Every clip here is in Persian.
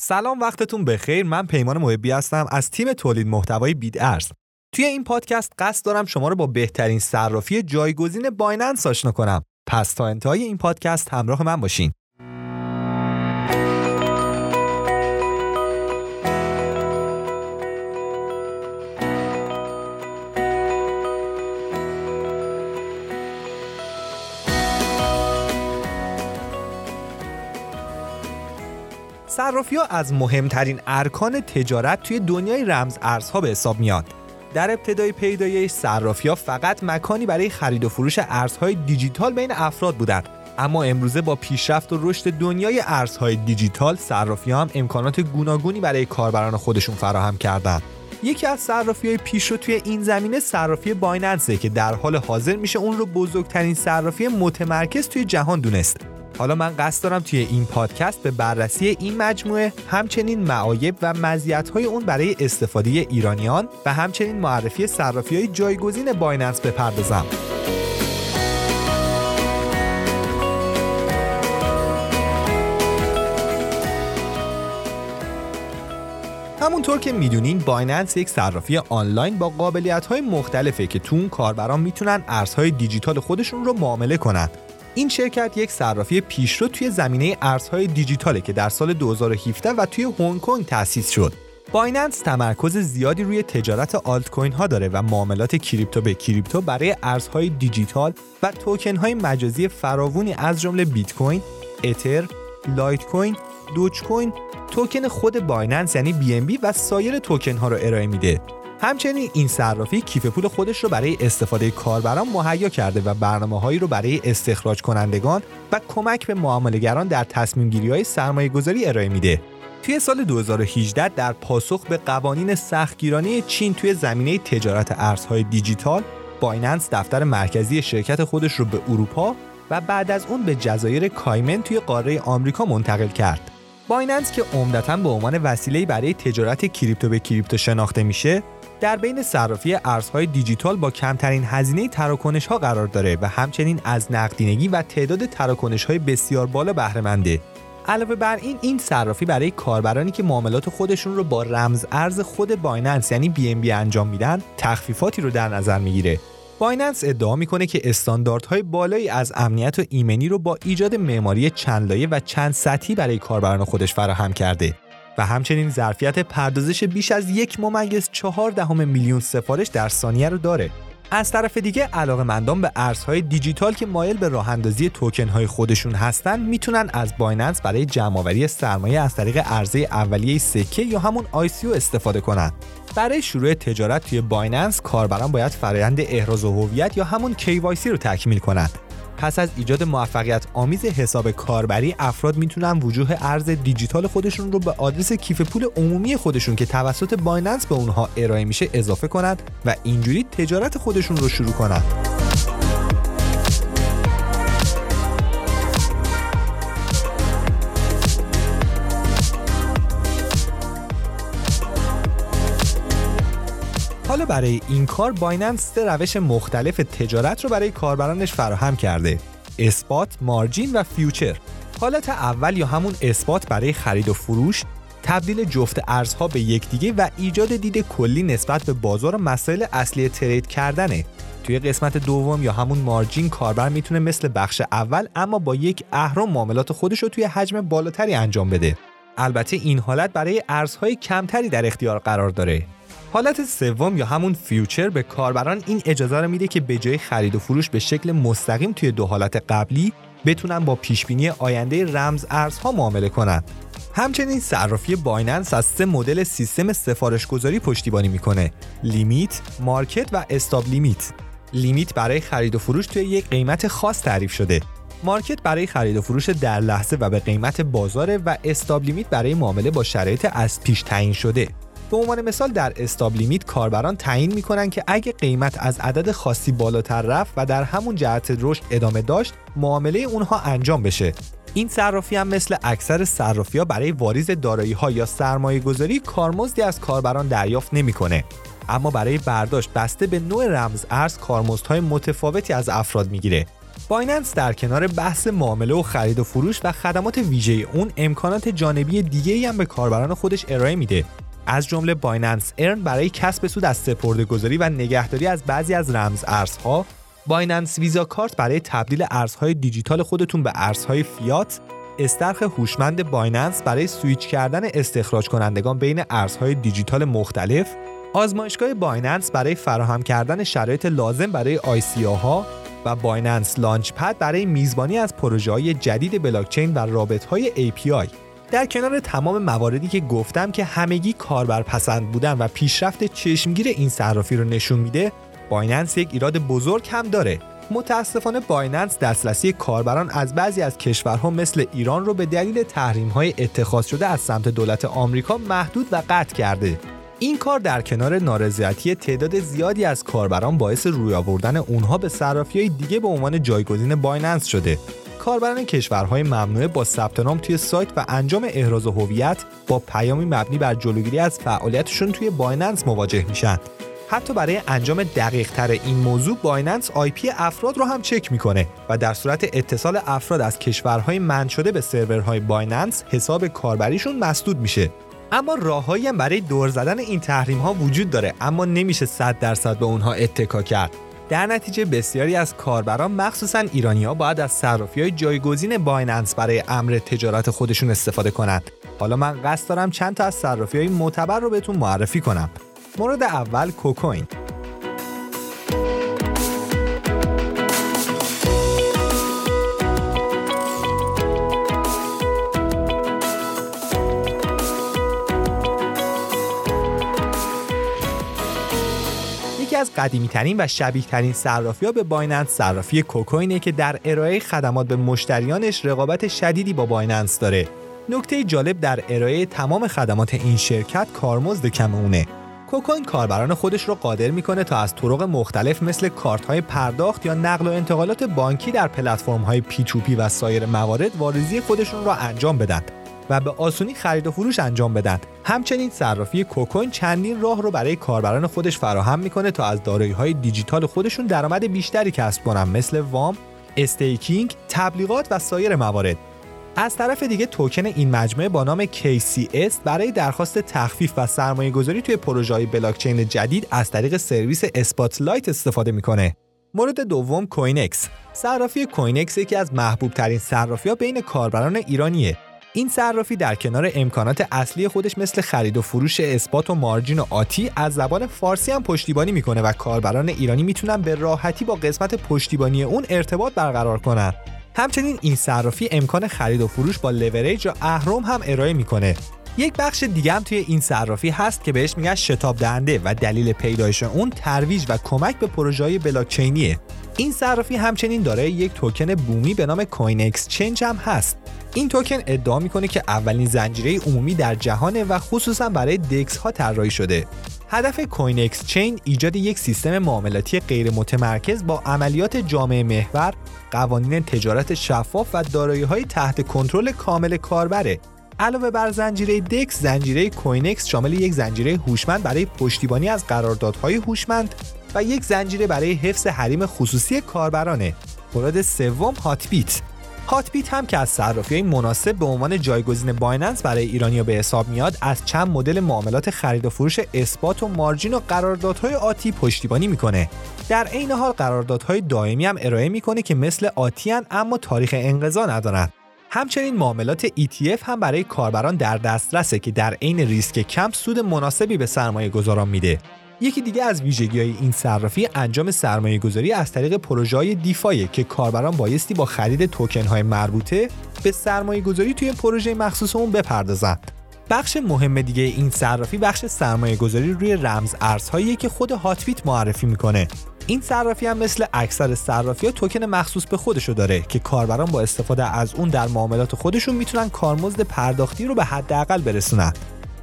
سلام وقتتون بخیر. من پیمان محبی هستم از تیم تولید محتوای بید ارز توی این پادکست قصد دارم شما رو با بهترین صرافی جایگزین بایننس آشنا کنم. پس تا انتهای این پادکست همراه من باشین. صرافی ها از مهمترین ارکان تجارت توی دنیای رمز ارزها به حساب میاد. در ابتدای پیدایش صرافی ها فقط مکانی برای خرید و فروش ارزهای دیجیتال بین افراد بودند. اما امروزه با پیشرفت و رشد دنیای ارزهای دیجیتال صرافی هم امکانات گوناگونی برای کاربران خودشون فراهم کردند. یکی از صرافی های پیشرو توی این زمینه صرافی بایننسه که در حال حاضر میشه اون رو بزرگترین صرافی متمرکز توی جهان دونست. حالا من قصد دارم توی این پادکست به بررسی این مجموعه همچنین معایب و مزیت‌های اون برای استفاده ایرانیان و همچنین معرفی صرافی های جایگزین بایننس بپردازم. همونطور که می‌دونین بایننس یک صرافی آنلاین با قابلیت های مختلفه که تو اون کاربران می‌تونن ارزهای دیجیتال خودشون رو معامله کنند. این شرکت یک صرافی پیشرو توی زمینه ارزهای دیجیتاله که در سال 2017 و توی هنگ کنگ تأسیس شد. بایننس تمرکز زیادی روی تجارت آلت کوین ها داره و معاملات crypto به crypto برای ارزهای دیجیتال و توکن های مجازی فراوونی از جمله بیت کوین، اتر، لایت کوین، دوج کوین، توکن خود بایننس یعنی بی و سایر توکن ها رو ارائه میده. همچنین این صرافی کیف پول خودش رو برای استفاده کاربران مهیا کرده و برنامه هایی رو برای استخراج کنندگان و کمک به معاملهگران در تصمیم گیری های سرمایه گذاری ارائه میده. توی سال 2018 در پاسخ به قوانین سختگیرانه چین توی زمینه تجارت ارزهای دیجیتال بایننس دفتر مرکزی شرکت خودش رو به اروپا و بعد از اون به جزایر کایمن توی قاره آمریکا منتقل کرد. بایننس که عمدتا به عنوان وسیله برای تجارت crypto به crypto شناخته میشه در بین صرافی ارزهای دیجیتال با کمترین هزینه تراکنش ها قرار داره و همچنین از نقدینگی و تعداد تراکنش های بسیار بالا بهره منده. علاوه بر این این صرافی برای کاربرانی که معاملات خودشون رو با رمز ارز خود بایننس یعنی بی انجام میدن تخفیفاتی رو در نظر می‌گیره بایننس ادعا می‌کنه که استانداردهای بالایی از امنیت و ایمنی رو با ایجاد معماری چند لایه و چند سطحی برای کاربران خودش فراهم کرده و همچنین ظرفیت پردازش بیش از یک ممیز چهار دهم میلیون سفارش در ثانیه رو داره از طرف دیگه علاقه مندان به ارزهای دیجیتال که مایل به راه اندازی توکن های خودشون هستن می‌تونن از بایننس برای جمعآوری سرمایه از طریق عرضه اولیه سکه یا همون ICO استفاده کنند. برای شروع تجارت توی بایننس کاربران باید فرایند احراز هویت یا همون KYC رو تکمیل کنند. پس از ایجاد موفقیت آمیز حساب کاربری افراد می‌تونن وجوه ارز دیجیتال خودشون رو به آدرس کیف پول عمومی خودشون که توسط بایننس به اونها ارائه میشه اضافه کنند و اینجوری تجارت خودشون رو شروع کنند. حالا برای این کار بایننس سه روش مختلف تجارت رو برای کاربرانش فراهم کرده. اثبات، مارجین و فیوچر. حالت اول یا همون اثبات برای خرید و فروش تبدیل جفت ارزها به یکدیگه و ایجاد دید کلی نسبت به بازار و مسائل اصلی ترید کردنه. توی قسمت دوم یا همون مارجین کاربر می‌تونه مثل بخش اول اما با یک اهرم معاملات خودش رو توی حجم بالاتری انجام بده. البته این حالت برای ارزهای کمتری در اختیار قرار داره. حالت سوم یا همون future به کاربران این اجازه رو میده که به جای خرید و فروش به شکل مستقیم توی دو حالت قبلی بتونن با پیشبینی آینده رمز ارزها معامله کنند. همچنین صرافی بایننس از سه مدل سیستم سفارش گذاری پشتیبانی می‌کنه limit، market و stop limit. limit برای خرید و فروش توی یک قیمت خاص تعریف شده مارکت برای خرید و فروش در لحظه و به قیمت بازاره و استاب لیمیت برای معامله با شرایط از پیش تعیین شده به عنوان مثال در استاب لیمیت کاربران تعیین می‌کنن که اگه قیمت از عدد خاصی بالاتر رفت و در همون جهت رشد ادامه داشت معامله اونها انجام بشه. این صرافی هم مثل اکثر صرافی ها برای واریز دارایی ها یا سرمایه گذاری کارمزدی از کاربران دریافت نمی‌کنه. اما برای برداشت بسته به نوع رمز ارز کارمزدهای متفاوتی از افراد می‌گیره. بایننس در کنار بحث معامله و خرید و فروش و خدمات ویژه اون امکانات جانبی دیگه هم به کاربران خودش ارائه میده. از جمله بایننس Earn برای کسب سود از سپرده گذاری و نگهداری از بعضی از رمز ارزها. بایننس ویزا کارت برای تبدیل ارزهای دیجیتال خودتون به ارزهای فیات. استخر هوشمند بایننس برای سویچ کردن استخراج کنندگان بین ارزهای دیجیتال مختلف. آزمایشگاه بایننس برای فراهم کردن شرایط لازم برای ICO ها و بایننس Launchpad برای میزبانی از پروژه های جدید بلاکچین و رابط های API در کنار تمام مواردی که گفتم که همگی کاربر پسند بودن و پیشرفت چشمگیر این صرافی رو نشون میده بایننس یک ایراد بزرگ هم داره. متاسفانه بایننس دسترسی کاربران از بعضی از کشورها مثل ایران رو به دلیل تحریم های اتخاذ شده از سمت دولت آمریکا محدود و قطع کرده. این کار در کنار نارضایتی تعداد زیادی از کاربران باعث روی آوردن اونها به صرافی های دیگه به عنوان جایگزین بایننس شده. کاربران کشورهای ممنوعه با ثبت نام توی سایت و انجام احراز هویت با پیامی مبنی بر جلوگیری از فعالیتشون توی بایننس مواجه میشن. حتی برای انجام دقیق تر این موضوع بایننس IP افراد رو هم چک می‌کنه و در صورت اتصال افراد از کشورهای منع شده به سرورهای بایننس حساب کاربریشون مسدود میشه. اما راههایی هم برای دور زدن این تحریم ها وجود داره اما نمیشه 100 درصد به اونها اتکا کرد. در نتیجه بسیاری از کاربران مخصوصا ایرانیا باید از صرافی های جایگزین بایننس برای امر تجارت خودشون استفاده کنند. حالا من قصد دارم چند تا از صرافی های معتبر رو بهتون معرفی کنم. مورد اول کوکوین. از قدیمی ترین و شبیه ترین صرافی ها به بایننس صرافی کوکوینه که در ارائه خدمات به مشتریانش رقابت شدیدی با بایننس داره. نکته جالب در ارائه تمام خدمات این شرکت کارمزد کم اونه. کوکوین کاربران خودش رو قادر می‌کنه تا از طرق مختلف مثل کارت های پرداخت یا نقل و انتقالات بانکی در پلتفرم های پی پی و سایر موارد واریزی خودشون را انجام بدن و به آسونی خرید و فروش انجام بدن. همچنین صرافی کوکوین چندین راه رو برای کاربران خودش فراهم می‌کنه تا از دارایی های دیجیتال خودشون درآمد بیشتری کسب کنن مثل وام، staking، تبلیغات و سایر موارد. از طرف دیگه توکن این مجموعه با نام KCS برای درخواست تخفیف و سرمایه گذاری توی پروژه های بلاکچین جدید از طریق سرویس Spotlight استفاده می‌کنه. مورد دوم کوینکس صرافی کوینکس یکی از محبوب ترین صرافی ها بین کاربران ایرانیه این صرافی در کنار امکانات اصلی خودش مثل خرید و فروش spot و margin و آتی از زبان فارسی هم پشتیبانی می‌کنه و کاربران ایرانی می‌تونن به راحتی با قسمت پشتیبانی اون ارتباط برقرار کنن. همچنین این صرافی امکان خرید و فروش با لوریج و اهرم هم ارائه می‌کنه. یک بخش دیگه هم توی این صرافی هست که بهش میگن شتاب دهنده و دلیل پیدایش اون ترویج و کمک به پروژه های بلاکچینیه. این صرافی همچنین دارای یک توکن بومی به نام CoinEx Chain هم هست. این توکن ادعا می‌کنه که اولین زنجیره عمومی در جهانه و خصوصا برای DEX ها طراحی شده هدف CoinEx Chain ایجاد یک سیستم معاملاتی غیر متمرکز با عملیات جامعه محور، قوانین تجارت شفاف و دارایی های تحت کنترل کامل کاربره. علاوه بر زنجیره DEX، زنجیره کوینکس شامل یک زنجیره هوشمند برای پشتیبانی از قراردادهای هوشمند و یک زنجیره برای حفظ حریم خصوصی کاربرانه. مورد سوم هاتبیت هاتبیت هم که از صرافی مناسب به عنوان جایگزین بایننس برای ایرانیا به حساب میاد از چند مدل معاملات خرید و فروش spot و margin و قراردادهای آتی پشتیبانی می‌کنه. در عین حال قراردادهای دائمی هم ارائه می‌کنه که مثل آتی هن اما تاریخ انقضا ندارن همچنین معاملات ETF هم برای کاربران در دسترسه که در عین ریسک کم سود مناسبی به سرمایه گذاران میده. یکی دیگه از ویژگی های این صرافی انجام سرمایه گذاری از طریق پروژه های دیفایه که کاربران بایستی با خرید توکن های مربوطه به سرمایه گذاری توی پروژه مخصوص اون بپردازند. بخش مهم دیگه این صرافی بخش سرمایه گذاری روی رمز ارزهایی که خود هاتبیت معرفی می‌کنه. این صرافی هم مثل اکثر صرافی ها توکن مخصوص به خودشو داره که کاربران با استفاده از اون در معاملات خودشون می‌تونن کارمزد پرداختی رو به حداقل برسونن.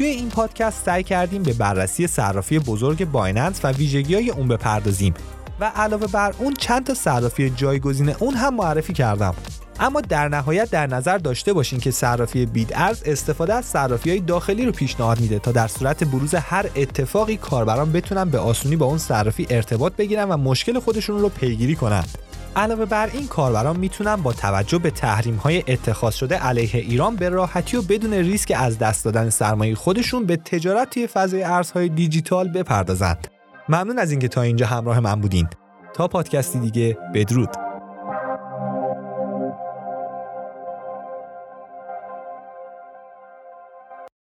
توی این پادکست سعی کردیم به بررسی صرافی بزرگ بایننس و ویژگی های اون بپردازیم و علاوه بر اون چند تا صرافی جایگزین اون هم معرفی کردم. اما در نهایت در نظر داشته باشین که صرافی بید ارز استفاده از صرافی های داخلی رو پیشنهاد میده تا در صورت بروز هر اتفاقی کاربران بتونن به آسونی با اون صرافی ارتباط بگیرن و مشکل خودشون رو پیگیری کنند علاوه بر این کاربران می‌تونن با توجه به تحریم های اتخاذ شده علیه ایران به راحتی و بدون ریسک از دست دادن سرمایه خودشون به تجارت توی فضای ارزهای دیجیتال بپردازند. ممنون از اینکه تا اینجا همراه من بودین. تا پادکستی دیگه بدرود.